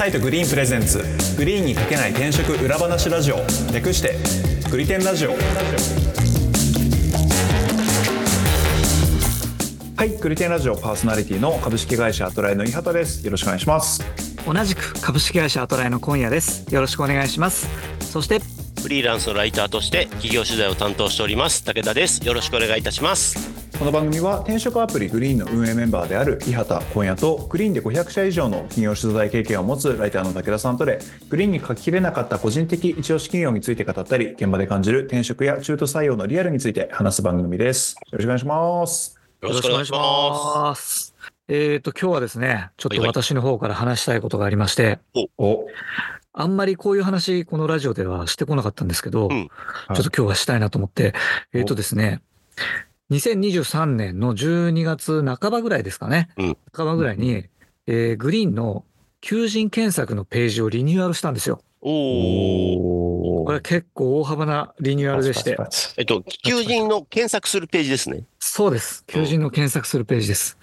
サイト Green presents。Green に書けない転職裏話ラジオ。略してグリテンラジオ。はいグリテンラジオパーソナリティの株式会社アトラエの井畑です。よろしくお願いします。同じく株式会社アトラエの今夜です。よろしくお願いします。そしてフリーランスのライターとして企業取材を担当しております。武田です。よろしくお願いいたしますこの番組は転職アプリ Green の運営メンバーである井畑今夜とグリーンで500社以上の企業取材経験を持つライターの武田さんとでグリーンに書ききれなかった個人的一押し企業について語ったり現場で感じる転職や中途採用のリアルについて話す番組です。よろしくお願いします。よろしくお願いします。すえっ、と今日はですねちょっと私の方から話したいことがありまして、おあんまりこういう話このラジオではしてこなかったんですけど、うん。ちょっと今日はしたいなと思って、えっ、とですね2023年の12月半ばぐらいですかね、うん。半ばぐらいに、えーグリーンの求人検索のページをリニューアルしたんですよ。おおおこれ結構大幅なリニューアルでして。パチパチパチ。えっと求人の検索するページですね。そうです。求人の検索するページです。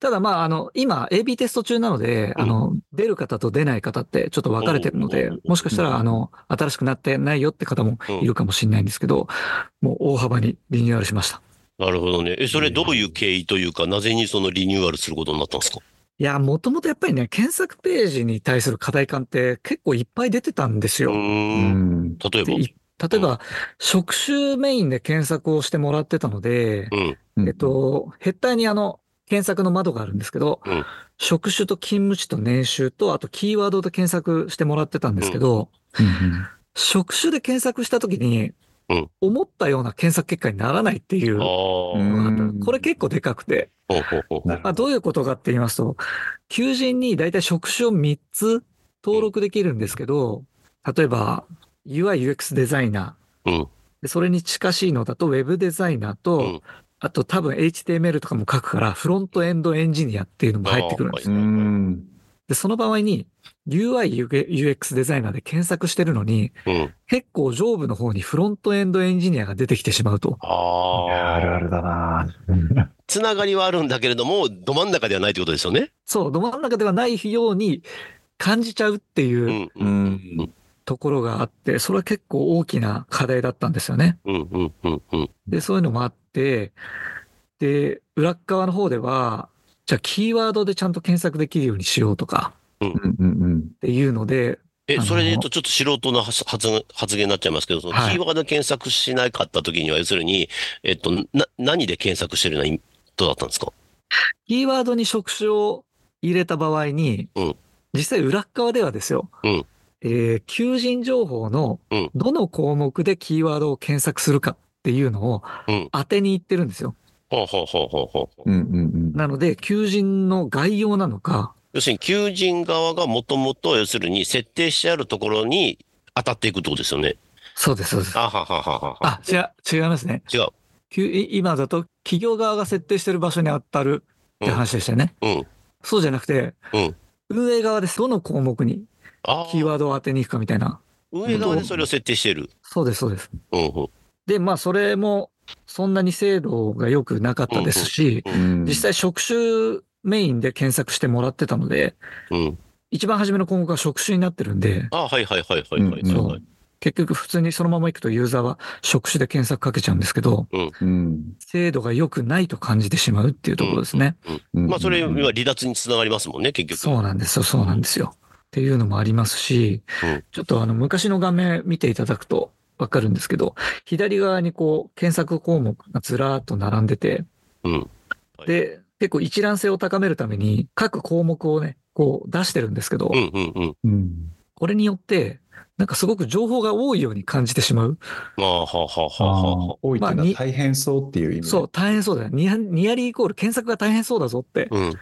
ただまあ、あの、今、AB テスト中なので、うん。あの、出る方と出ない方ってちょっと分かれてるのでうん、もしかしたら、あの、新しくなってないよって方もいるかもしれないんですけど、もう大幅にリニューアルしました。なるほどね。えそれどういう経緯というかなぜにそのリニューアルすることになったんですか？いや、もともとやっぱりね、検索ページに対する課題感って結構いっぱい出てたんですよ。うん。ん。例えば？例えば、職種メインで検索をしてもらってたので、うん。えっと、ヘッダーにあの、検索の窓があるんですけど、うん。職種と勤務地と年収と、あとキーワードで検索してもらってたんですけど、職種で検索したときに、うん思ったような検索結果にならないっていう。のがこれ結構でかくて、あ、どういうことかって言いますと、求人に大体職種を3つ登録できるんですけど、例えば UI UX デザイナー、それに近しいのだと Web デザイナーと、うん。あと多分 HTML とかも書くからフロントエンドエンジニアっていうのも入ってくるんですうよ。ん。で、その場合に UI UX デザイナーで検索してるのにうん。結構上部の方にフロントエンドエンジニアが出てきてしまうと。あああるあるだな。つながりはあるんだけれどもど真ん中ではないってことですよね？そう、ど真ん中ではないように感じちゃうっていううんうん。ところがあって、それは結構大きな課題だったんですよね。うんうんうんうん。で、そういうのもあって、で、裏っ側の方では、じゃあキーワードでちゃんと検索できるようにしようとかうん。うんっていうので、えそれで言うとちょっと素人の発言になっちゃいますけどそのはい。キーワード検索しなかった時には要するにえっとな何で検索してるような意図だったんですか？キーワードに職種を入れた場合に、うん。実際裏っ側ではですよ、うん。えー求人情報のうん。どの項目でキーワードを検索するかっていうのをうん。当てにいってるんですよ。ほうほうほうほうほう。うんうんうん。なので、求人の概要なのか、要するに求人側がもともと要するに設定してあるところに当たっていくってことですよね。そうです、そうです。あははははは。あ、違う、違いますね。違う。今だと企業側が設定してる場所に当たるって話でしたよね。うん。そうじゃなくて、うん運営側です。どの項目にあキーワードを当てに行くかみたいな。運営側でそれを設定してる。そうです、そうです。うんで、まあ、それもそんなに精度が良くなかったですし、うん実際職種メインで検索してもらってたので、うん。うん。一番初めの項目は職種になってるんで、あはいはいはいはいはい。結局普通にそのまま行くとユーザーは職種で検索かけちゃうんですけど、うん精度が良くないと感じてしまうっていうところですね。うんまあそれ今離脱につながりますもんね、結局。そうなんですよ、そうなんですよ。っていうのもありますし、うんちょっとあの昔の画面見ていただくとわかるんですけど、左側にこう検索項目がずらーっと並んでて、うん。で、結構一覧性を高めるために各項目をね、こう出してるんですけど、うんうんうん。うんこれによって、なんかすごく情報が多いように感じてしまう。ああ、はあはあはああはー多いっていうのは大変そうっていう意味でそう、大変そうだよ。ニアニアリーイコール検索が大変そうだぞってあ。うん。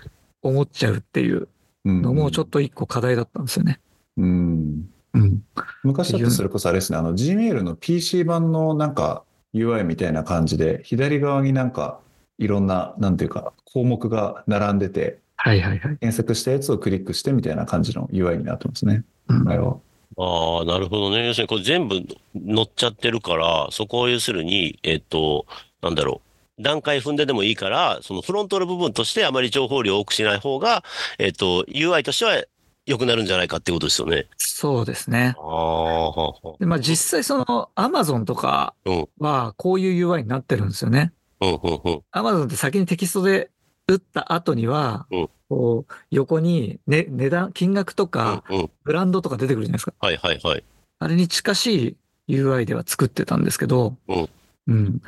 思っちゃうっていうのもちょっと一個課題だったんですよね。うんうん。昔だってそれこそあれですね、あの Gmail の PC 版のなんか UI みたいな感じで、左側になんかいろんな、なんていうか、項目が並んでて、はいはいはい。検索したやつをクリックしてみたいな感じの UI になってますね。うんこれは。ああ、なるほどね。要するにこれ全部乗っちゃってるから、そこを要するに、えっと、なんだろう。段階踏んででもいいから、そのフロントの部分としてあまり情報量を多くしない方が、えっと、UI としては良くなるんじゃないかってことですよね。そうですね。ああ、はあはで、まあ実際その Amazon とかうんはこういう UI になってるんですよね。あ。うん、うん、うん。Amazon って先にテキストで打った後にはうん、こう横に、ね、値段、金額とか。ブランドとか出てくるじゃないですか。はい、はい、はい。あれに近しい UI では作ってたんですけど、うんうん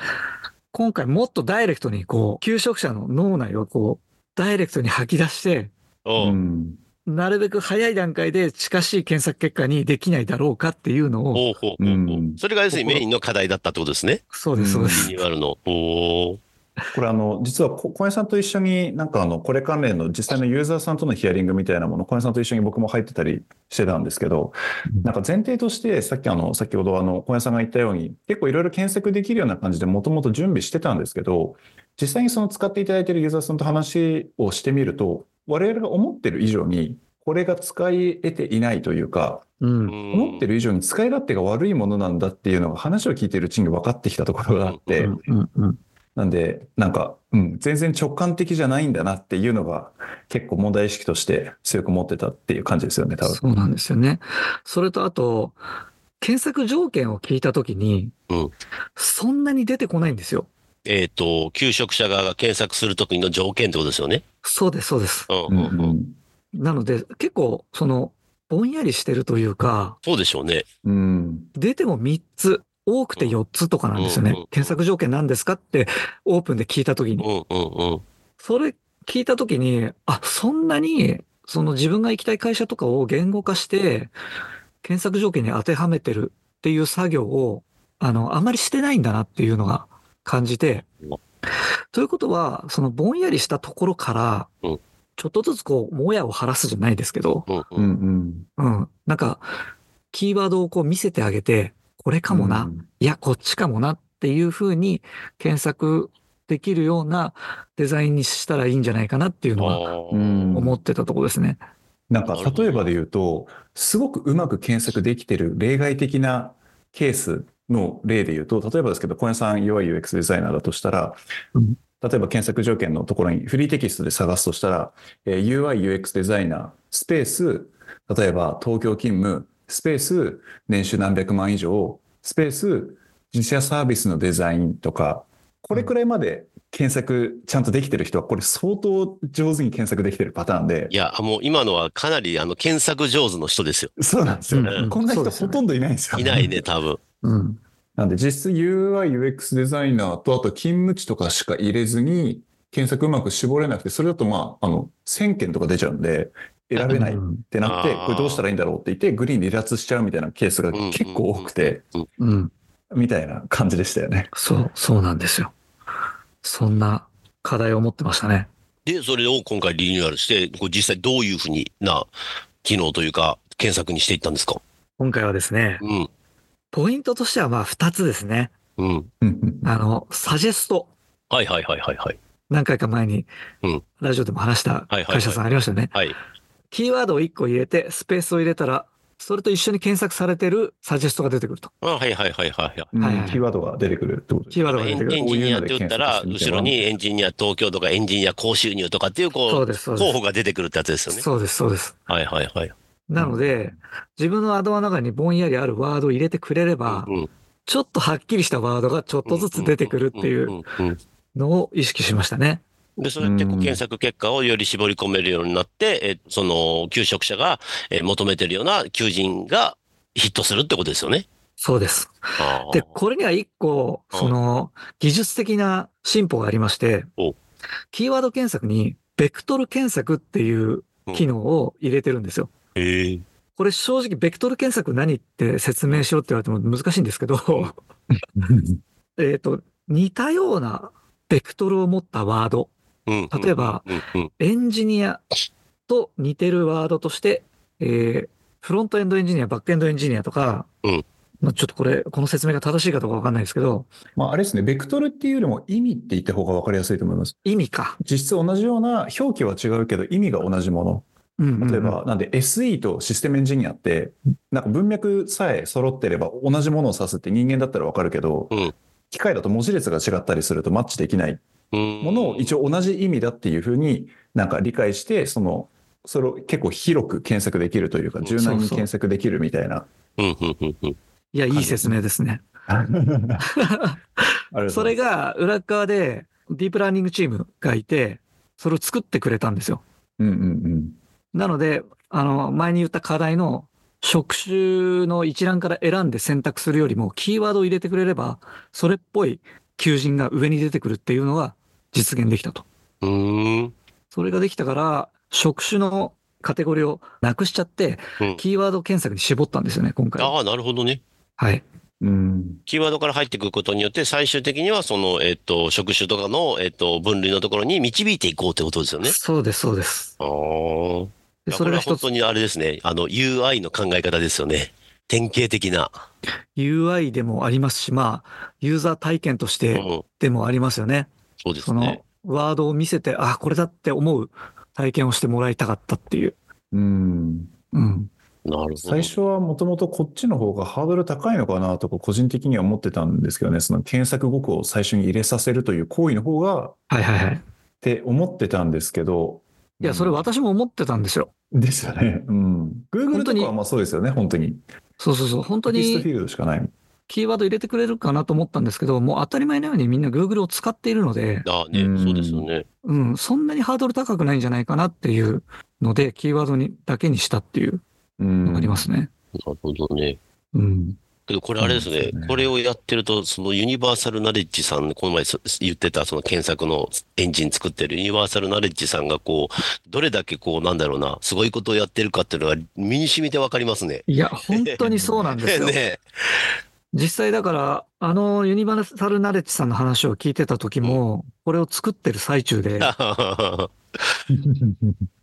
今回もっとダイレクトにこう、求職者の脳内をこう、ダイレクトに吐き出して、うんなるべく早い段階で近しい検索結果にできないだろうかっていうのを、ほうほうほうほううんそれが要するにメインの課題だったってことですね。そうです、そうです。リニューアルの。おーこれあの、実はこ小林さんと一緒になんかあの、これ関連の実際のユーザーさんとのヒアリングみたいなもの、小林さんと一緒に僕も入ってたりしてたんですけど、なんか前提として、さっきあの、先ほどあの、小林さんが言ったように、結構いろいろ検索できるような感じでもともと準備してたんですけど、実際にその使っていただいているユーザーさんと話をしてみると、我々が思ってる以上に、これが使い得ていないというか、うん。思ってる以上に使い勝手が悪いものなんだっていうのが話を聞いているうちに分かってきたところがあって、なんで、なんか、うん、全然直感的じゃないんだなっていうのが結構問題意識として強く持ってたっていう感じですよね、多分。そうなんですよね。それとあと、検索条件を聞いたときに、うんそんなに出てこないんですよ。えっ、と、求職者側が検索するときの条件ってことですよね？そうです、そうです。うんううんんうんうんなので、結構、その、ぼんやりしてるというか、そうでしょうね。うん出ても3つ、多くて4つとかなんですよねうんうんうん。検索条件なんですかってオープンで聞いたときに。うんうんうん。それ聞いたときに、あ、そんなに、その自分が行きたい会社とかを言語化して、検索条件に当てはめてるっていう作業を、あの、あまりしてないんだなっていうのが感じてうん、ということは、そのぼんやりしたところからうん、ちょっとずつこう、もやを晴らすじゃないですけど、うんううんん。うん、なんか、キーワードをこう見せてあげて、これかもな、うん。いや、こっちかもなっていうふうに検索できるようなデザインにしたらいいんじゃないかなっていうのは思ってたところですね。なんか、例えばで言うと、すごくうまく検索できてる例外的なケースの例で言うと、例えばですけど、小屋さん UI UX デザイナーだとしたらうん、例えば検索条件のところにフリーテキストで探すとしたら、えー UI UX デザイナー、スペース、例えば東京勤務、スペース、年収何百万以上、スペース、自社サービスのデザインとか、これくらいまで検索ちゃんとできてる人は、これ相当上手に検索できてるパターンでい、や、もう今のはかなりあの検索上手の人ですよ。そうなんですよ。うんこんな人ほとんどいないんですよ。いないね、多分。うん。なんで実質 UI、UX デザイナーとあと勤務地とかしか入れずに検索うまく絞れなくて、それだとまあ、あの、1000件とか出ちゃうんで、選べないっうんてなってこれどうしたらいいんだろうって言って、グリーン離脱しちゃうみたいなケースが結構多くて、うん。みたいな感じでしたよね。そう、そうなんですよ。そんな課題を持ってましたね。で、それを今回リニューアルして、こう実際どういうふうにな機能というか、検索にしていったんですか？今回はですね、うん。ポイントとしてはまあ2つですね。うん。うんうんあの、サジェスト。はいはいはいはいはい。何回か前にうん、ラジオでも話したはいはい会社さんありましたよね。はい。キーワードを1個入れて、スペースを入れたら、それと一緒に検索されてるサジェストが出てくると。あはいはいはいはい。うんはいはいキーワードが出てくるってことですキーワードがエン出てくる。エンジニアって言ったら、後ろにエンジニア東京とかエンジニア高収入とかっていう、こう、そううです。候補が出てくるってやつですよね。そうです、そうです。はいはいはい。なので、自分の頭の中にぼんやりあるワードを入れてくれれば、うんちょっとはっきりしたワードがちょっとずつ出てくるっていうのを意識しましたね。で、そうやって検索結果をより絞り込めるようになって、えその、求職者がえー求めてるような求人がヒットするってことですよね。そうです。で、これには一個、うんその、技術的な進歩がありましてお、キーワード検索に、ベクトル検索っていう機能を入れてるんですよ。へえ。これ正直、ベクトル検索何って説明しろって言われても難しいんですけど、えっと、似たようなベクトルを持ったワード、うん例えば、エンジニアと似てるワードとして、えーフロントエンドエンジニア、バックエンドエンジニアとか、うんまあちょっとこれ、この説明が正しいかどうかわかんないですけど、まあ、あれですね、ベクトルっていうよりも意味って言った方が分かりやすいと思います。意味か。実質同じような表記は違うけど意味が同じもの。例えば、なんで SE とシステムエンジニアって、なんか文脈さえ揃ってれば同じものを指すって人間だったらわかるけど、うん機械だと文字列が違ったりするとマッチできないうんものを一応同じ意味だっていうふうになんか理解して、そのそれを結構広く検索できるというか、柔軟に検索できるみたいな。いや、いい説明ですね。ありがとうございますそれ、が裏側でディープラーニングチームがいて、それを作ってくれたんですよ。うんうんうん。なので、あの、前に言った課題の職種の一覧から選んで選択するよりも、キーワードを入れてくれれば、それっぽい求人が上に出てくるっていうのが実現できたと。うーん。それができたから、職種のカテゴリーをなくしちゃって、うんキーワード検索に絞ったんですよね、今回。ああ、なるほどね。はい。うん。キーワードから入ってくることによって、最終的にはその、えっと、職種とかの、えっと、分類のところに導いていこうってことですよね。そうです、そうです。ああ。それが一つは本当にあれですね。あの、UI の考え方ですよね。典型的な。UI でもありますし、まあ、ユーザー体験としうてん。でもありますよね。そうですそのね。、ワードを見せて、あ、これだって思う体験をしてもらいたかったっていう。うん。うん。なるほど。最初はもともとこっちの方がハードル高いのかなとか個人的には思ってたんですけどね、その検索語句を最初に入れさせるという行為の方がっはいはいはい。て思ってたんですけど。いや、それ私も思ってたんですよ。ですよね。うん。Google 本当にとかはまあそうですよね、本当に。そうそうそう。本当にテキストフィールドしかない。キーワード入れてくれるかなと思ったんですけど、もう当たり前のようにみんな Google を使っているので、ああね、うんそうですよね。うん、そんなにハードル高くないんじゃないかなっていうので、キーワードにだけにしたっていううんのがありますね。なるほどね。うん。けどこれあれですねこれをやってると、そのユニバーサルナレッジさん、この前そ言ってたその検索のエンジン作ってるユニバーサルナレッジさんがこう、どれだけこう、なんだろうな、すごいことをやってるかっていうのが身に染みてわかりますね。いや、本当にそうなんですよ。ね実際だから、あのユニバーサルナレッジさんの話を聞いてた時も、これを作ってる最中で、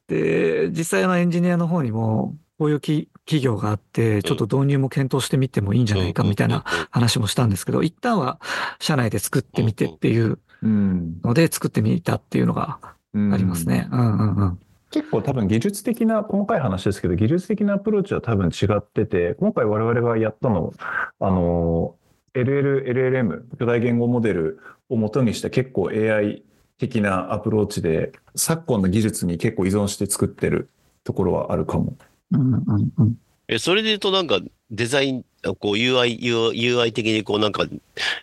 で、実際のエンジニアの方にも、こういうき企業があって、ちょっと導入も検討してみてもいいんじゃないかみたいな話もしたんですけど、一旦は社内で作ってみてっていううん。ので作ってみたっていうのがありますね。うんうんうん。結構多分技術的な、細かい話ですけど、技術的なアプローチは多分違ってて、今回我々がやったの、あの、LL、LLM、巨大言語モデルを元にした結構 AI 的なアプローチで、昨今の技術に結構依存して作ってるところはあるかも。うんうんうん。え、それで言うとなんかデザイン、こう UI、UI 的にこうなんか、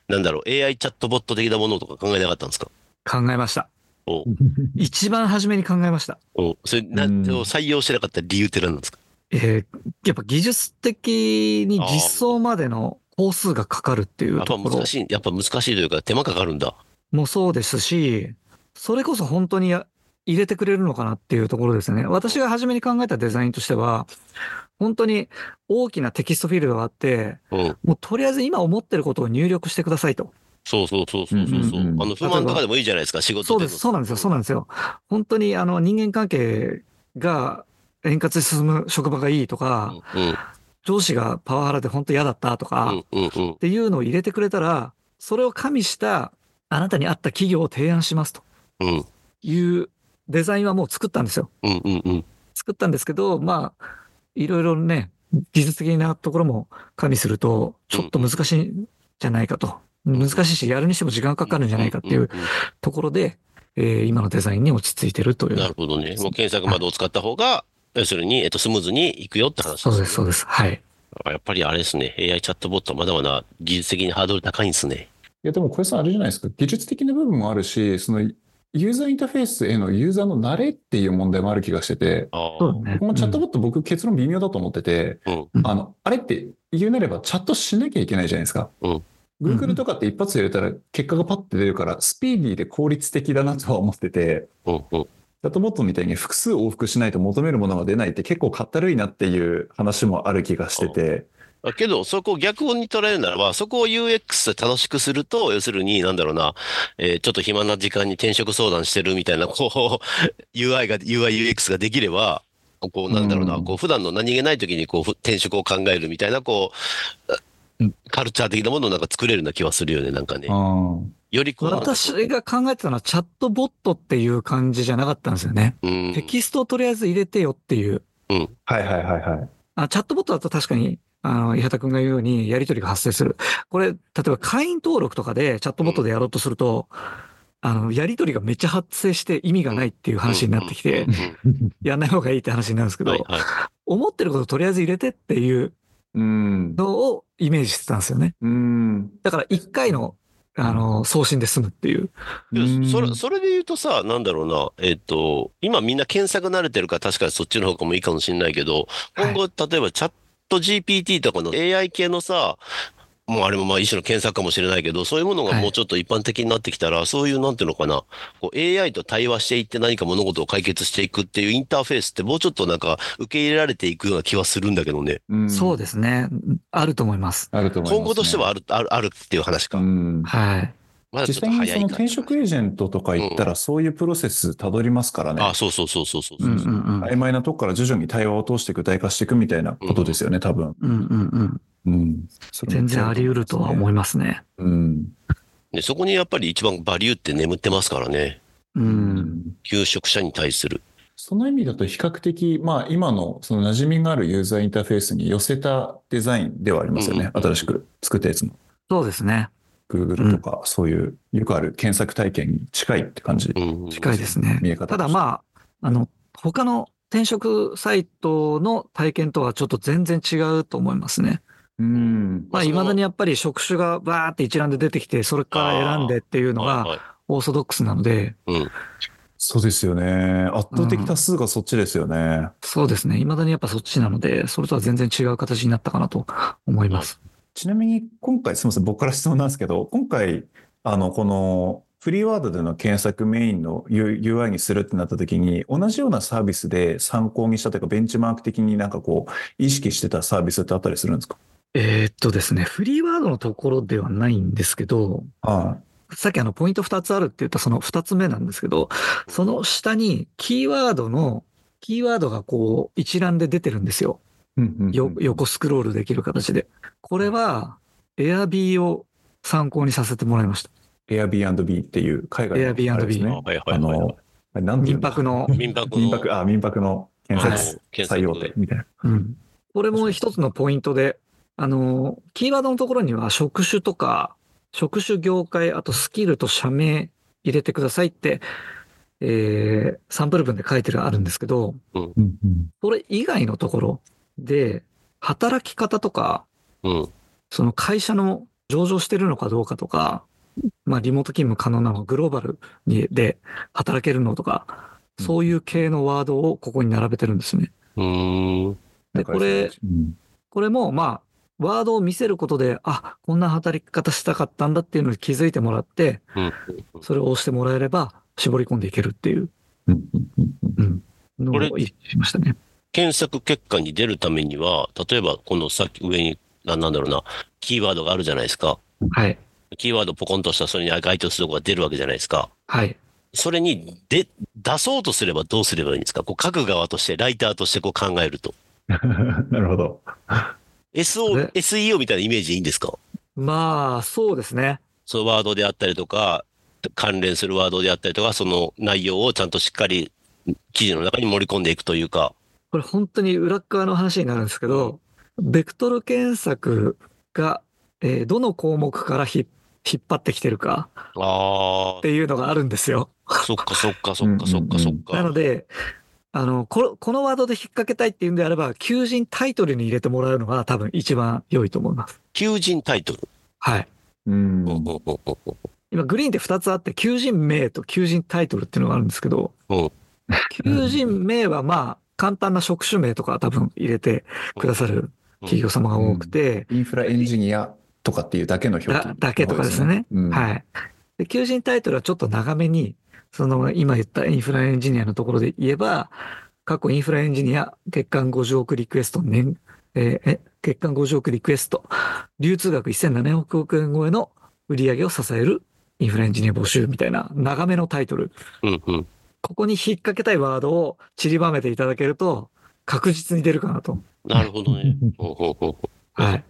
なんだろう、AI チャットボット的なものとか考えなかったんですか？考えました。お 一番初めに考えました。おそれ、な、うん採用してなかった理由って何なんですか？えーやっぱ技術的に実装までの工数がかかるっていやっぱうところ難しい、やっぱ難しいというか手間かかるんだ。もそうですし、それこそ本当にや入れてくれるのかなっていうところですね。私が初めに考えたデザインとしては、本当に大きなテキストフィールドがあって、うん。もうとりあえず今思ってることを入力してくださいと。そうそうそうそうそうそう。うんうんうんあの、不満とかでもいいじゃないですか、仕事そうです、そうなんですよ、そうなんですよ。本当にあの人間関係が円滑に進む職場がいいとか、うん上司がパワハラで本当嫌だったとか、うんうんうんっていうのを入れてくれたら、それを加味したあなたに合った企業を提案しますとうんいうデザインはもう作ったんですよ。うんうんうん作ったんですけど、まあ、いろいろね、技術的なところも加味すると、ちょっと難しいんじゃないかと。難しいし、やるにしても時間かかるんじゃないかっていうところで、えー今のデザインに落ち着いてるというんなう。るほどね。もう検索窓を使った方が、要するに、えっと、スムーズにいくよって話そうです、そうでです。はい。す。やっぱりあれですね。AI チャットボットはまだまだ技術的にハードル高いんですね。いや、でも小江さんあれじゃないですか。技術的な部分もあるし、そのユーザーインターフェースへのユーザーの慣れっていう問題もある気がしてて。このチャットボット僕結論微妙だと思ってて、あの、あれって言うなればチャットしなきゃいけないじゃないですか。うん。Google とかって一発入れたら結果がパッて出るから、スピーディーで効率的だなとは思ってて。チャットボットみたいに複数往復しないと求めるものが出ないって結構かったるいなっていう話もある気がしてて、だけど、そこを逆に捉えるならば、そこを UX で楽しくすると、要するに、なんだろうな、えーちょっと暇な時間に転職相談してるみたいな、こう、UI が、UI、UX ができれば、こう、なんだろうな、うんこう、普段の何気ない時に、こう、ふ転職を考えるみたいな、こう、カルチャー的なものをなんか作れるような気はするよね、なんかね。よりこう、私が考えてたのはチャットボットっていう感じじゃなかったんですよね。うん、テキストをとりあえず入れてよっていう。うん、はいはいはいはい。あチャットボットだと確かに、あの、伊畑くんが言うようにやり取りが発生する。これ、例えば会員登録とかでチャットボットでやろうとすると、あの、やりとりがめっちゃ発生して意味がないっていう話になってきてやんない方がいいって話になるんですけど、うんはいはい。思ってることとりあえず入れてっていううん。のをイメージしてたんですよね。うん。だから一回の、あの、送信で済むっていう。でそれ、それで言うとさ、なんだろうな、えっ、と、今みんな検索慣れてるから確かにそっちの方がもいいかもしれないけど、今後、例えばチャット GPT とかの AI 系のさ、もうあれもまあ一種の検索かもしれないけど、そういうものがもうちょっと一般的になってきたら、そういうなんていうのかな、こう AI と対話していって何か物事を解決していくっていうインターフェースってもうちょっとなんか受け入れられていくような気はするんだけどね。うんそうですね。あると思います。あると思います、ね。今後としてはある、ある、あるっていう話か。うん。はい。ま実際にその。転職エージェントとか行ったら、そういうプロセスたどりますからね。あ、そうそうそうそうそうそうう。んうんうん。曖昧なとこから徐々に対話を通して具体化していくみたいなことですよね、多分。うんうんうん。うん。全然あり得るとは思いますね。うん。で、そこにやっぱり一番バリューって眠ってますからね。う。うん求職者に対する。その意味だと比較的、まあ今のその馴染みがあるユーザーインターフェースに寄せたデザインではありますよね。うん新しく作ったやつも。そうですね。Google とかそういうよくある検索体験に近いって感じ。うん。近いですね見え方。ただまあ、あの、他の転職サイトの体験とはちょっと全然違うと思いますね。うん。まあ、その未だにやっぱり職種がバーって一覧で出てきて、それから選んでっていうのがオーソドックスなので、うん。そうですよね。圧倒的多数がそっちですよね。そうですね。未だにやっぱそっちなので、それとは全然違う形になったかなと思います。ちなみに今回、すみません、僕から質問なんですけど、今回、あの、このフリーワードでの検索メインの UI にするってなった時に、同じようなサービスで参考にしたというか、ベンチマーク的になんかこう、意識してたサービスってあったりするんですか？えーっとですね、フリーワードのところではないんですけど、はさっきあのポイント2つあるって言ったその2つ目なんですけど、その下にキーワードの、キーワードがこう一覧で出てるんですよ。い。うんうんうんよ横スクロールできる形で。これは Airb を参考にさせてもらいました。Airbnb っていう海外の Airbnb ね。はいはいあはいはいの、あれなん民泊の、民泊の。民泊、あ、民泊の検はい索検最大索手みたいな。うん。これも一つのポイントで、あの、キーワードのところには職種とか、職種業界、あとスキルと社名入れてくださいって、えー、サンプル文で書いてるあるんですけど、うんうんそれ以外のところで、働き方とか、うん。その会社の上場してるのかどうかとか、まあリモート勤務可能なの、グローバルにで働けるのとか、そういう系のワードをここに並べてるんですね。うーん。で、これ、うんこれもまあ、ワードを見せることで、あ、こんな働き方したかったんだっていうのに気づいてもらって、うん。それを押してもらえれば絞り込んでいけるっていううんうんうんうんのを意識しましたね。検索結果に出るためには、例えばこのさっき上に、ななんだろうな、キーワードがあるじゃないですか。はい。キーワードポコンとしたらそれに該当するとこが出るわけじゃないですか。はい。それにで出そうとすればどうすればいいんですか？こう書く側として、ライターとしてこう考えると。なるほど。SO え、SEO みたいなイメージでいいんですか？まあ、そうですね。そのワードであったりとか、関連するワードであったりとか、その内容をちゃんとしっかり記事の中に盛り込んでいくというか。これ本当に裏っ側の話になるんですけど、ベクトル検索が、えーどの項目からひ引っ張ってきてるかあっていうのがあるんですよ。あ、そっかそっかそっかそっかそっか。なので、あの、このこのワードで引っ掛けたいっていうんであれば、求人タイトルに入れてもらうのが多分一番良いと思います。求人タイトル。はい。今、グリーンって2つあって、求人名と求人タイトルっていうのがあるんですけど、うん求人名はまあ、簡単な職種名とか多分入れてくださる企業様が多くて、インフラエンジニアとかっていうだけの表記だだけとかですね。うん。はい。で、求人タイトルはちょっと長めに、その今言ったインフラエンジニアのところで言えば、過去インフラエンジニア月間50億リクエスト年、えーえ、月間50億リクエスト、流通額1700億円超えの売り上げを支えるインフラエンジニア募集みたいな長めのタイトル。ここに引っ掛けたいワードを散りばめていただけると確実に出るかなと。なるほどね。ほうほうほうほうはい。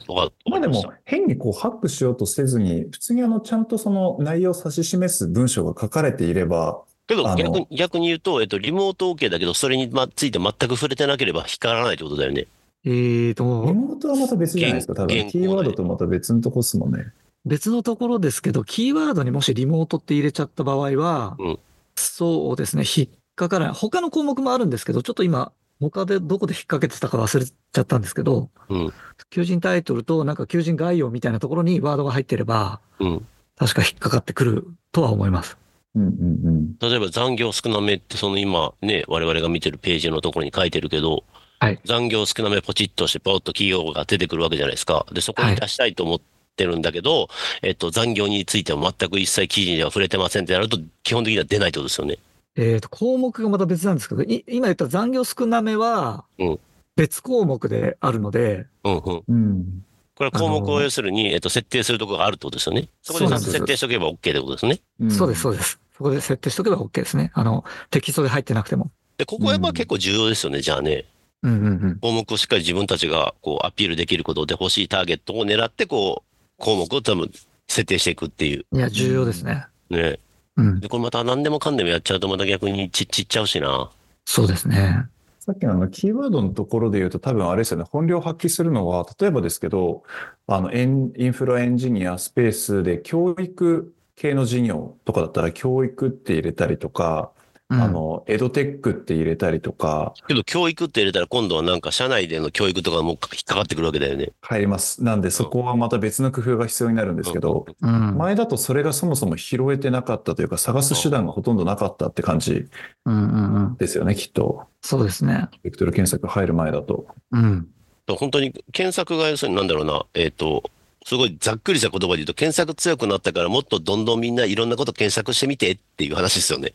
まあでも、変にこうハックしようとせずに、普通にあの、ちゃんとその内容を指し示す文章が書かれていれば、けど逆に、逆に言うと、えっと、リモート OK だけど、それにまついて全く触れてなければ光らないってことだよね。えーと、リモートはまた別じゃないですか。多分、キーワードとまた別のとこっすもんね。別のところですけど、キーワードにもしリモートって入れちゃった場合は、うんそうですね、引っかからない。他の項目もあるんですけど、ちょっと今、他でどこで引っ掛けてたか忘れちゃったんですけど、うん。求人タイトルとなんか求人概要みたいなところにワードが入ってれば、うん。確か引っかかってくるとは思います。うんうんうん。例えば残業少なめって、その今ね、我々が見てるページのところに書いてるけど、はい残業少なめポチッとして、ポッと企業が出てくるわけじゃないですか。で、そこに出したいと思ってるんだけど、えっと、残業については全く一切記事には触れてませんってなると、基本的には出ないってことですよね。えっ、と、項目がまた別なんですけど、い今言った残業少なめはうん、別項目であるので、うんうん。うん。これは項目を要するに、えっと、設定するところがあるってことですよね。そこで設定しておけば OK ってことですね。そうです、そうでです。そこで設定しとけば OK ですね。あの、テキストで入ってなくても。で、ここはやっぱうん結構重要ですよね、じゃあね。うんうんうん。項目をしっかり自分たちがこうアピールできることで欲しいターゲットを狙って、こう、項目を多分設定していくっていう。いや、重要ですね。ね。うん。で、これまた何でもかんでもやっちゃうとまた逆にちっちっちゃうしな。そうですね。さっきのあのキーワードのところで言うと多分あれですよね、本領発揮するのは、例えばですけど、あの、エンインフラエンジニアスペースで教育系の事業とかだったら教育って入れたりとか、うんあの、エドテックって入れたりとか、けど教育って入れたら今度はなんか社内での教育とかも引っかかってくるわけだよね。入ります。なんでそこはまた別の工夫が必要になるんですけど、うん。前だとそれがそもそも拾えてなかったというか、探す手段がほとんどなかったって感じうんうんうん。ですよね、きっと。そうですね。ベクトル検索入る前だと。うん。本当に検索が要するになんだろうな、えっ、と、すごいざっくりした言葉で言うと、検索強くなったからもっとどんどんみんないろんなこと検索してみてっていう話ですよね。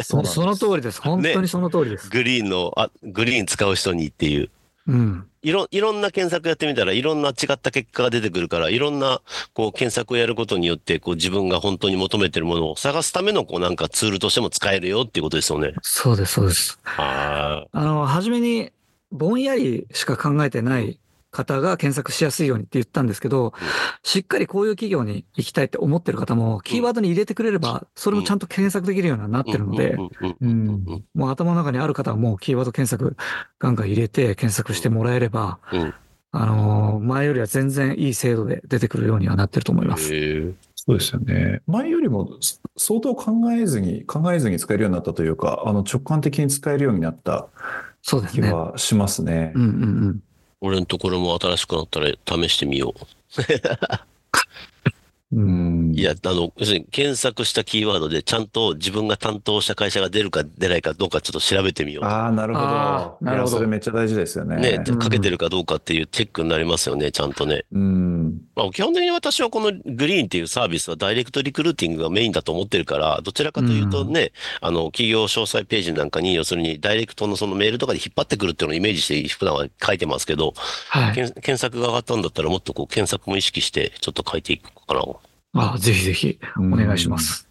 そその通りです。本当にその通りです。グリーンの、あ、グリーン使う人にっていう。うん。いろ、いろんな検索やってみたらいろんな違った結果が出てくるから、いろんなこう検索をやることによって、こう自分が本当に求めてるものを探すためのこうなんかツールとしても使えるよっていうことですよね。そうです、そうです。ああの、初めに、ぼんやりしか考えてない方が検索しやすいようにって言ったんですけど、しっかりこういう企業に行きたいって思ってる方も、キーワードに入れてくれれば、それもちゃんと検索できるようになってるので、うんもう頭の中にある方はもうキーワード検索ガンガン入れて検索してもらえれば、うんあのー前よりは全然いい精度で出てくるようにはなってると思います。へえそうですよね。前よりもそ相当考えずに、考えずに使えるようになったというか、あの直感的に使えるようになった気そうですね。はしますねうん。うんうん。俺のところも新しくなったら試してみよう。うん。いや、あの、要するに検索したキーワードでちゃんと自分が担当した会社が出るか出ないかどうかちょっと調べてみよう。ああ、なるほど。なるほどそれめっちゃ大事ですよね。ね、うんかけてるかどうかっていうチェックになりますよね、ちゃんとね。うん。まあ、基本的に私はこのグリーンっていうサービスはダイレクトリクルーティングがメインだと思ってるから、どちらかというとね、あの、企業詳細ページなんかに、要するにダイレクトのそのメールとかで引っ張ってくるっていうのをイメージして普段は書いてますけど、はい。検検索が上がったんだったらもっとこう検索も意識してちょっと書いていくかな。あぜひぜひお願いします。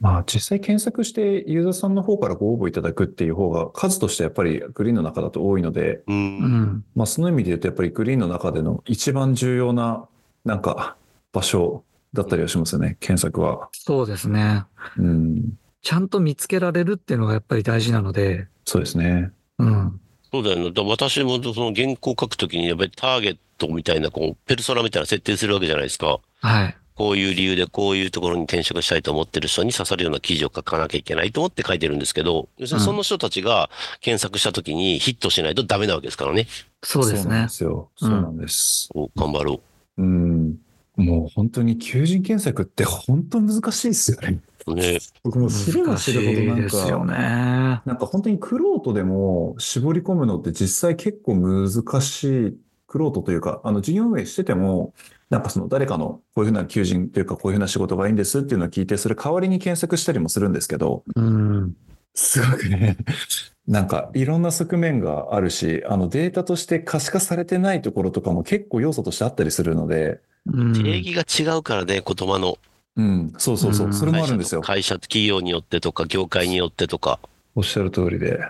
まあ実際検索してユーザーさんの方からご応募いただくっていう方が数としてやっぱりグリーンの中だと多いので、う。うんん。まあその意味で言うとやっぱりグリーンの中での一番重要ななんか場所だったりはしますよね、検索は。そうですね。うん。ちゃんと見つけられるっていうのがやっぱり大事なので、そうですね。うん。そうだよね。だから私もその原稿書くときにやっぱりターゲットみたいな、こう、ペルソナみたいな設定するわけじゃないですか。はい。こういう理由でこういうところに転職したいと思ってる人に刺さるような記事を書かなきゃいけないと思って書いてるんですけど、要するにその人たちが検索したときにヒットしないとダメなわけですからね。そうですねそうなんで。すよ。うんそうなんです。こう頑張ろうん。もう本当に求人検索って本当難しいですよね。う。ね。僕も知れば難し知るほどいなんですよか、ね。なんか本当にクロートでも絞り込むのって実際結構難しい、クロートというか、あの事業運営してても、なんかその誰かのこういうふうな求人というかこういうふうな仕事がいいんですっていうのを聞いて、それ代わりに検索したりもするんですけど、うん。すごくね、なんかいろんな側面があるし、あのデータとして可視化されてないところとかも結構要素としてあったりするので、うん定義が違うからね、言葉の。うん、そうそうそうう、んそれもあるんですよ。会社と企業によってとか、業界によってとか。おっしゃる通りで。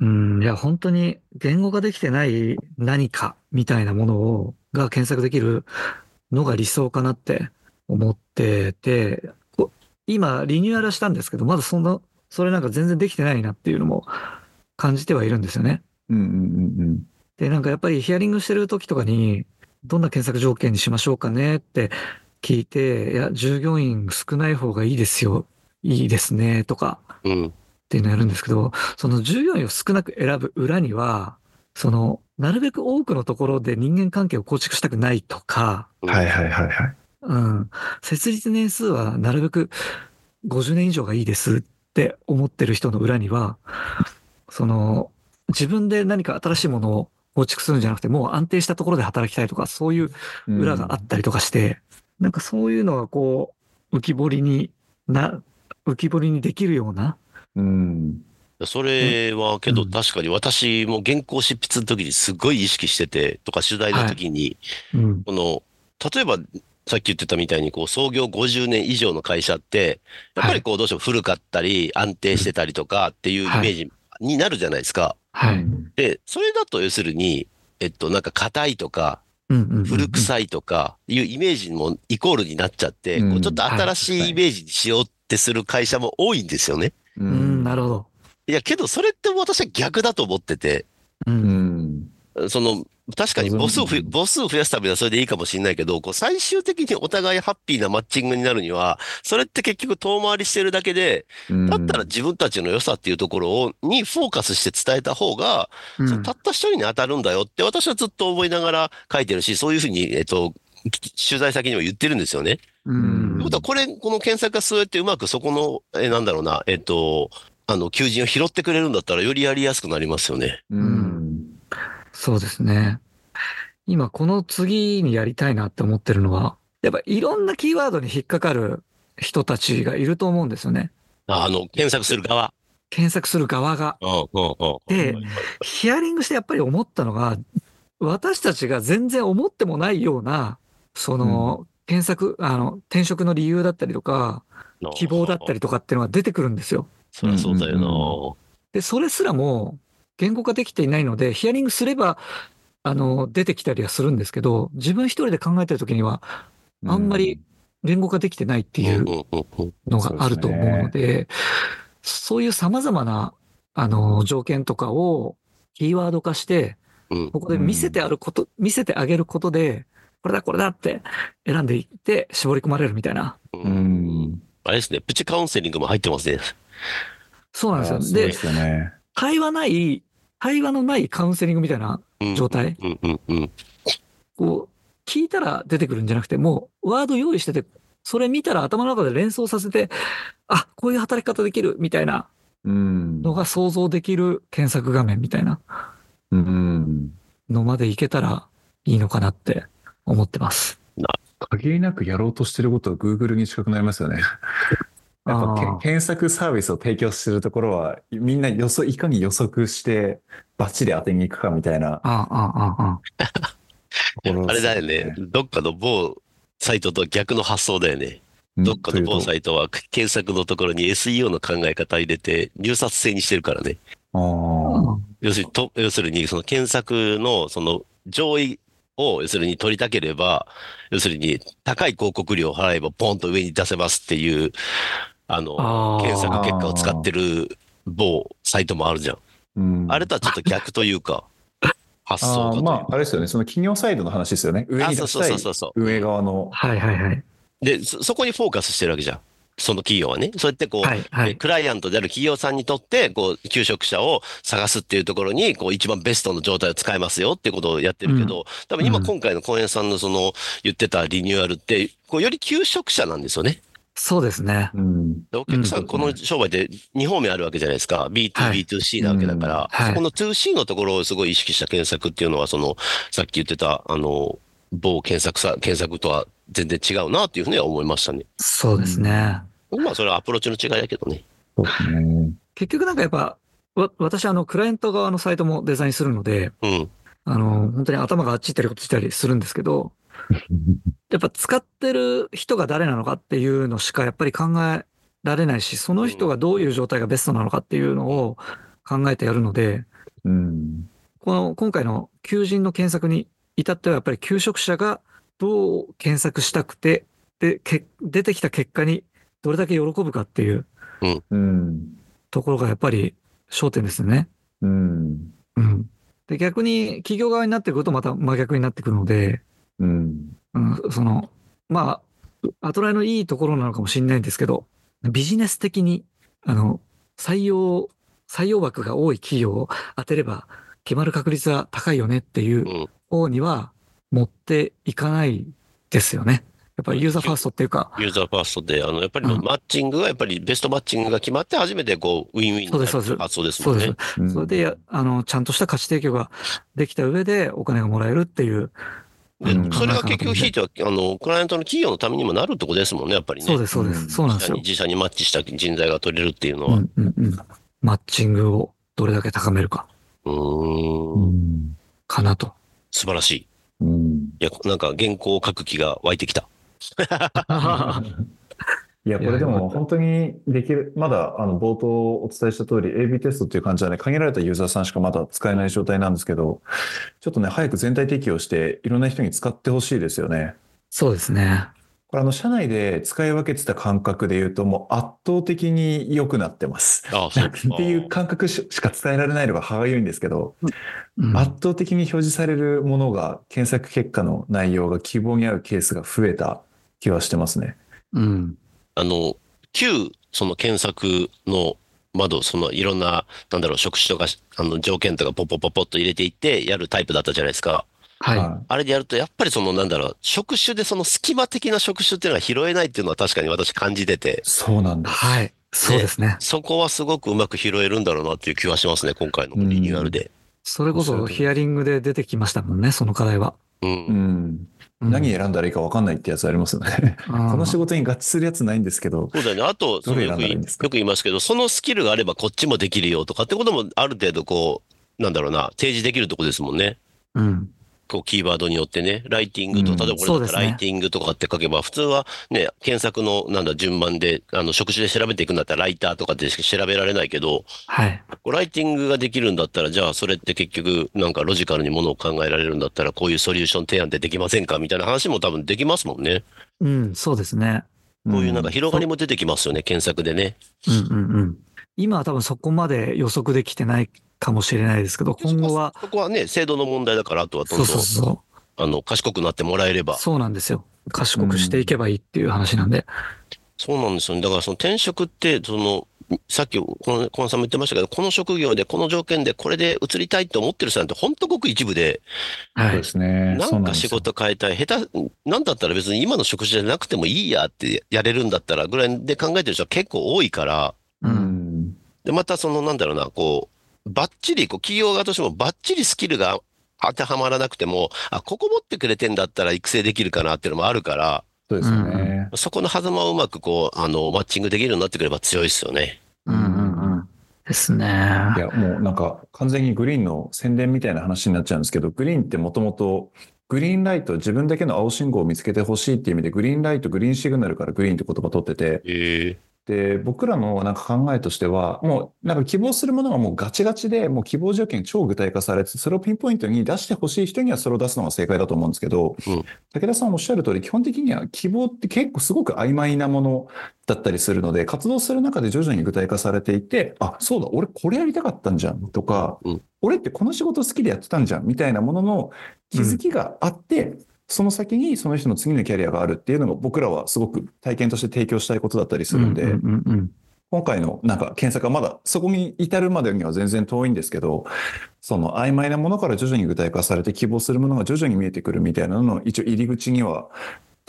うん、いや、本当に言語ができてない何かみたいなものを、が検索できるのが理想かなって思ってて、こ今リニューアルしたんですけど、まだそんな、それなんか全然できてないなっていうのも感じてはいるんですよね。うんうんうんで、なんかやっぱりヒアリングしてる時とかに、どんな検索条件にしましょうかねって聞いて、いや、従業員少ない方がいいですよ。いいですね、とかうん。っていうのをやるんですけど、その従業員を少なく選ぶ裏には、その、なるべく多くのところで人間関係を構築したくないとか、はいはいはいはい。うん、設立年数はなるべく50年以上がいいですって思ってる人の裏には、その、自分で何か新しいものを構築するんじゃなくて、もう安定したところで働きたいとか、そういう裏があったりとかして、なんかそういうのがこう、浮き彫りにな、浮き彫りにできるような、うん。それはけどうん確かに私も原稿執筆の時にすごい意識してて、とか取材の時に、うん、この、例えば、さっき言ってたみたいに、こう、創業50年以上の会社って、やっぱりこう、どうしても古かったり、安定してたりとかっていうイメージになるじゃないですか。はい。うんで、それだと要するに、えっと、なんか硬いとか、古臭いとかいうイメージもイコールになっちゃって、うんこうちょっと新しいイメージにしようってする会社も多いんですよね。ううん、なるほど。いや、けどそれって私は逆だと思ってて、う。うんん。その、確かに母数をふ、母数を増やすためにはそれでいいかもしれないけど、こう最終的にお互いハッピーなマッチングになるには、それって結局遠回りしてるだけで、だったら自分たちの良さっていうところを、にフォーカスして伝えた方が、たった一人に当たるんだよって私はずっと思いながら書いてるし、そういうふうに、えっと、取材先にも言ってるんですよね。うんということは、これ、この検索がそうやってうまくそこの、え、なんだろうな、えっと、あの、求人を拾ってくれるんだったら、よりやりやすくなりますよね。うん。そうですね。今この次にやりたいなって思ってるのは、やっぱいろんなキーワードに引っかかる人たちがいると思うんですよね。ああの、検索する側。検索する側が。うん、うん、うん。でヒアリングしてやっぱり思ったのが、私たちが全然思ってもないような、その、検索、あの、転職の理由だったりとか、希望だったりとかっていうのが出てくるんですよ。そりゃそうだようんな。で、それすらも言語化できていないので、ヒアリングすれば、あの、出てきたりはするんですけど、自分一人で考えてるときには、あんまり言語化できてないっていうのがあると思うので、そういう様々な、あの、条件とかをキーワード化して、うん。ここで見せてあること、見せてあげることで、これだこれだって選んでいって絞り込まれるみたいな。ううんん。あれですね、プチカウンセリングも入ってますね。そうなんですよ。ですよね。対話ない、対話のないカウンセリングみたいなうん状態。うんうんうん。こう、聞いたら出てくるんじゃなくて、もうワード用意してて、それ見たら頭の中で連想させて、あ、こういう働き方できるみたいなうん。のが想像できる検索画面みたいなうん。のまでいけたらいいのかなって思ってます。限りなくやろうとしてることは Google に近くなりますよね。やっぱ検索サービスを提供してるところは、みんな予測、いかに予測してバッチリ当てに行くかみたいなああ、ああ、ああ。あれだよね。どっかの某サイトと逆の発想だよね。うんどっかの某サイトは検索のところに SEO の考え方入れて入札制にしてるからね。と要するに、と要するにその検索のその上位を要するに取りたければ、要するに高い広告料を払えばポンと上に出せますっていう、あの、検索結果を使ってる某サイトもあるじゃん。うんあれとはちょっと逆というか、発想がまあ、あれですよね。その企業サイドの話ですよね。上あそうそうに出したいそうそうそう。運営側の。はいはいはい。で、そ、そこにフォーカスしてるわけじゃん。その企業はね。そうやってこう、はいはい。えクライアントである企業さんにとって、こう、求職者を探すっていうところに、こう、一番ベストの状態を使えますよっていうことをやってるけど、多分今うん今回の公園さんのその、言ってたリニューアルって、こう、より求職者なんですよね。そうですね。うん。でお客さ、うんんこの商売って2方面あるわけじゃないですか。B2、はい B2C なわけだから、うんはいそこの 2C のところをすごい意識した検索っていうのは、その、さっき言ってた、あの、某検索さ、検索とは全然違うなっていうふうには思いましたね。そうですね。まあ、それはアプローチの違いだけどね。結局なんかやっぱ、わ私あの、クライアント側のサイトもデザインするので、うん。あの、本当に頭があっち行ったりこっち行ったりするんですけど、やっぱ使ってる人が誰なのかっていうのしかやっぱり考えられないし、その人がどういう状態がベストなのかっていうのを考えてやるので、うん。この今回の求人の検索に至ってはやっぱり求職者がどう検索したくて、で、け出てきた結果にどれだけ喜ぶかっていううん。ところがやっぱり焦点ですよね。うん。うん。で、逆に企業側になってくるとまた真逆になってくるので、うん。うん、その、まあ、アトライのいいところなのかもしれないんですけど、ビジネス的に、あの、採用、採用枠が多い企業を当てれば決まる確率は高いよねっていううん方には持っていかないですよね。やっぱりユーザーファーストっていうか、ユーザーファーストで、あの、やっぱりうんマッチングが、やっぱりベストマッチングが決まって初めてこう、ウィンウィンになるそうですそうです発想ですそうですもんね。。うんそれで、あの、ちゃんとした価値提供ができた上でお金がもらえるっていう。でうんそれが結局、ひいては、あの、クライアントの企業のためにもなるってことですもんね、やっぱりね。そうです、そうでうんす。そうなんですよ自社に。マッチした人材が取れるっていうのは。うんうんうん。マッチングをどれだけ高めるか、うーん。かなと。素晴らしい。うん。いや、なんか原稿を書く気が湧いてきた。いや、これでも本当にできる、まだあの冒頭お伝えした通り AB テストっていう感じはね、限られたユーザーさんしかまだ使えない状態なんですけど、ちょっとね、早く全体適用していろんな人に使ってほしいですよね。そうですね。これあの、社内で使い分けてた感覚で言うと、もう圧倒的に良くなってます。ああ、っていう感覚ししか伝えられないのが歯がゆいんですけど、うん圧倒的に表示されるものが、検索結果の内容が希望に合うケースが増えた気はしてますね。うん。あの、旧、その検索の窓、そのいろんな、なんだろう、職種とか、あの、条件とかポッポッポッポッと入れていってやるタイプだったじゃないですか。はい。はあれでやると、やっぱりその、なんだろう、職種でその隙間的な職種っていうのが拾えないっていうのは確かに私感じてて、そうなんです。はい。そうですね。そこはすごくうまく拾えるんだろうなっていう気はしますね、今回のリニューアルで。それこそヒアリングで出てきましたもんね、その課題は。うん。うん。うん何選んだらいいか分かんないってやつありますよね。ここの仕事に合致するやつないんですけど、そうだよね。あと、よくよく言いますけど、そのスキルがあればこっちもできるよとかってこともある程度こう、なんだろうな、提示できるとこですもんね。うん。こう、キーワードによってね、ライティングと、うん例えばこれだライティングとかって書けば、普通はね、検索の、なんだ、順番で、あの、職種で調べていくんだったら、ライターとかってしか調べられないけど、はい。こうライティングができるんだったら、じゃあ、それって結局、なんかロジカルにものを考えられるんだったら、こういうソリューション提案ってできませんかみたいな話も多分できますもんね。うん、そうですね。こういうなんか広がりも出てきますよね、検索でね。うんうんうん。今は多分そこまで予測できてないかもしれないですけど、今後は、そこはね、制度の問題だから、あとはどんどんそうそう、そあの、賢くなってもらえれう。ば。そうなんですよ。賢くしていけばいいっていう話なんで。そうなんですよね。だからその転職って、その、さっき、この、小野さんも言ってましたけど、この職業で、この条件で、これで移りたいって思ってる人なんて、本当ごく一部で、はいそうで。すね。なんか仕事変えたい、下手、なんだったら別に今の職種じゃなくてもいいやってやれるんだったらぐらいで考えてる人は結構多いから、う。うんん。で、またその、なんだろうな、こう、バッチリ、こう、企業側としてもバッチリスキルが当てはまらなくても、あ、ここ持ってくれてんだったら育成できるかなっていうのもあるから、そうですよね。そこの狭間をうまくこう、あの、マッチングできるようになってくれば強いですよね。うんうんうん。ですね。いや、もうなんか完全にグリーンの宣伝みたいな話になっちゃうんですけど、グリーンってもともとグリーンライト、自分だけの青信号を見つけてほしいっていう意味で、グリーンライト、グリーンシグナルからグリーンって言葉取ってて、えで、僕らのなんか考えとしては、もうなんか希望するものがもうガチガチで、もう希望条件超具体化されて、それをピンポイントに出してほしい人にはそれを出すのが正解だと思うんですけど、うん。武田さんおっしゃる通り、基本的には希望って結構すごく曖昧なものだったりするので、活動する中で徐々に具体化されていて、あ、そうだ、俺これやりたかったんじゃんとか、うん。俺ってこの仕事好きでやってたんじゃんみたいなものの気づきがあって、その先にその人の次のキャリアがあるっていうのが僕らはすごく体験として提供したいことだったりするんで、うんうんうん今回のなんか検索はまだそこに至るまでには全然遠いんですけど、その曖昧なものから徐々に具体化されて希望するものが徐々に見えてくるみたいなのの一応入り口には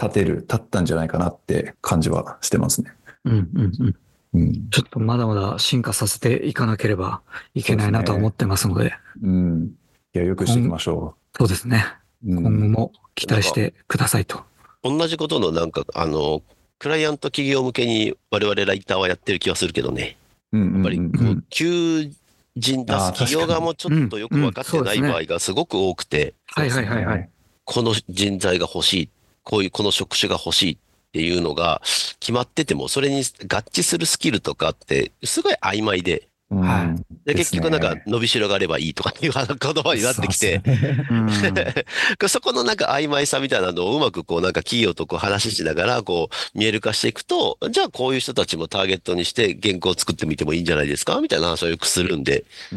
立てる、立ったんじゃないかなって感じはしてますね。うんうんうん。うん。ちょっとまだまだ進化させていかなければいけないなとは思ってますので、うん。いや、よくしていきましょそうですね。今後も期待してくださいと。同じことのなんか、あの、クライアント企業向けに我々ライターはやってる気はするけどね。うんうんうんやっぱりこう、求人出す企業側もちょっとよく分かってない場合がすごく多くて、はいはいはいはい。この人材が欲しい、こういうこの職種が欲しいっていうのが決まってても、それに合致するスキルとかってすごい曖昧で、うんはいで結局なんか伸びしろがあればいいとかっていう言葉になってきて、そねうん そこのなんか曖昧さみたいなのをうまくこうなんか企業とこう話しながらこう見える化していくと、じゃあこういう人たちもターゲットにして原稿を作ってみてもいいんじゃないですか？みたいな話をよくするんで。う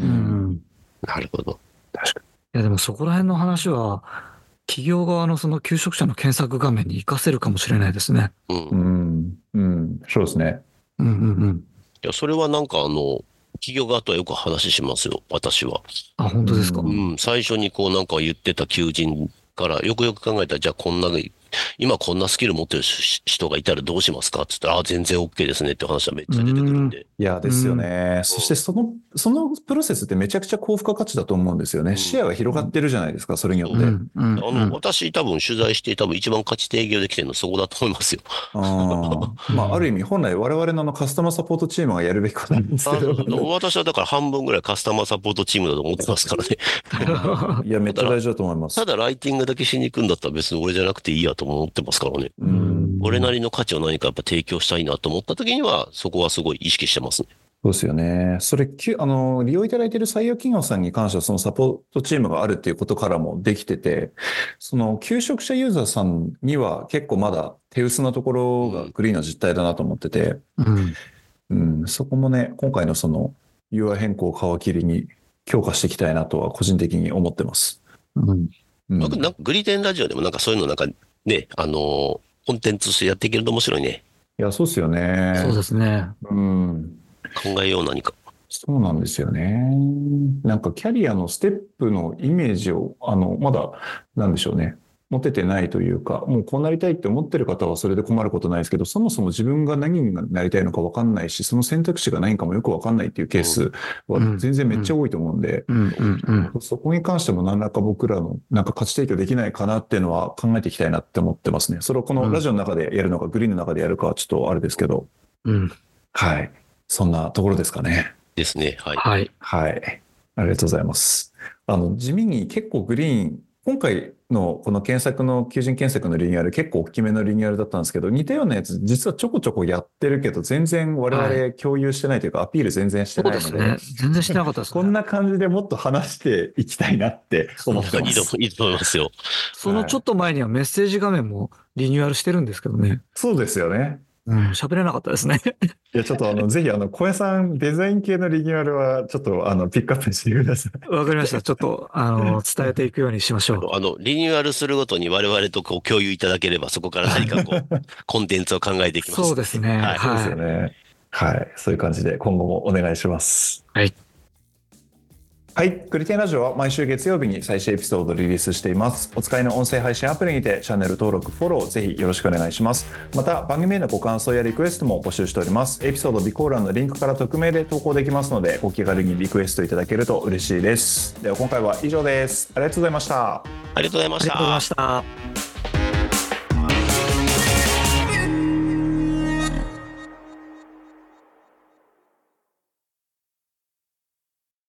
なるほど。いやでもそこら辺の話は、企業側のその求職者の検索画面に活かせるかもしれないですね。うん。ういん。うん。そうですね。うんうんうん。や、それはなんかあの、企業側とはよく話しますよ、私は。あ、本当ですか？ううん、最初にこうなんか言ってた求人から、よくよく考えたら、じゃあこんな、今こんなスキル持ってるし人がいたらどうしますか？って言ったら、あ、全然 OK ですねって話はめっちゃ出てくるんで。いや、ですよね。そしてその、そのプロセスってめちゃくちゃ高付加価値だと思うんですよね。うん視野が広がってるじゃないですか、それによって。あの、私多分取材して多分一番価値提供できてるのそこだと思いますよ。あーまあ、ある意味、本来我々のあのカスタマーサポートチームがやるべきことなんですあけど。の私はだから半分ぐらいカスタマーサポートチームだと思ってますからね。いや、めっちゃ大事だと思いますた。だライティングだけしに行くんだったら別に俺じゃなくていいやと思ってますからね。うん。俺なりの価値を何かやっぱ提供したいなと思った時には、そこはすごい意識してますね。そうですよね。それ、きゅあの、利用いただいている採用企業さんに関しては、そのサポートチームがあるっていうことからもできてて、その、求職者ユーザーさんには結構まだ手薄なところがグリーンの実態だなと思ってて、うんうん、そこもね、今回のその UI 変更を皮切りに強化していきたいなとは個人的に思ってます。うんうん、僕なんかグリテンラジオでもなんかそういうのなんかね、あのーコンテンツとしてやっていけると面白いね。いや、そうですよね。そうですね。うん。考えよう何か。そうなんですよね。なんかキャリアのステップのイメージを、あの、まだ、なんでしょうね。持ててないというか、もうこうなりたいって思ってる方はそれで困ることないですけど、そもそも自分が何になりたいのか分かんないし、その選択肢が何かもよく分かんないっていうケースはうん全然めっちゃ多いと思うんで。そこに関しても何らか僕らのなんか価値提供できないかなっていうのは考えていきたいなって思ってますね。それをこのラジオの中でやるのか、グリーンの中でやるかはちょっとあれですけど、うん。はい。そんなところですかね。ですね。はい。はい。はい。ありがとうございます。あの、地味に結構グリーン、今回のこの検索の、求人検索のリニューアル結構大きめのリニューアルだったんですけど、似たようなやつ実はちょこちょこやってるけど、全然我々共有してないというか、アピール全然してそうないので、ですね。全然してなかったですね。こんな感じでもっと話していきたいなって思ってます。いいと思いますよ。そのちょっと前にはメッセージ画面もリニューアルしてるんですけどね。そうですよね。うん。喋れなかったですね。いや、ちょっとあの、ぜひあの、小屋さん、デザイン系のリニューアルは、ちょっとあの、ピックアップしてください。わかりました。ちょっと、あの、伝えていくようにしましょう。あの、リニューアルするごとに我々とこう共有いただければ、そこから何かこう、コンテンツを考えていきます。そうですね。はいそうですよはね。はい。そういう感じで今後もお願いします。はい。はい。クリテンラジオは毎週月曜日に最新エピソードをリリースしています。お使いの音声配信アプリにてチャンネル登録、フォローぜひよろしくお願いします。また番組へのご感想やリクエストも募集しております。エピソード備考欄のリンクから匿名で投稿できますので、お気軽にリクエストいただけると嬉しいです。では今回は以上です。ありがとうございました。ありがとうございましたりがとうございま。した。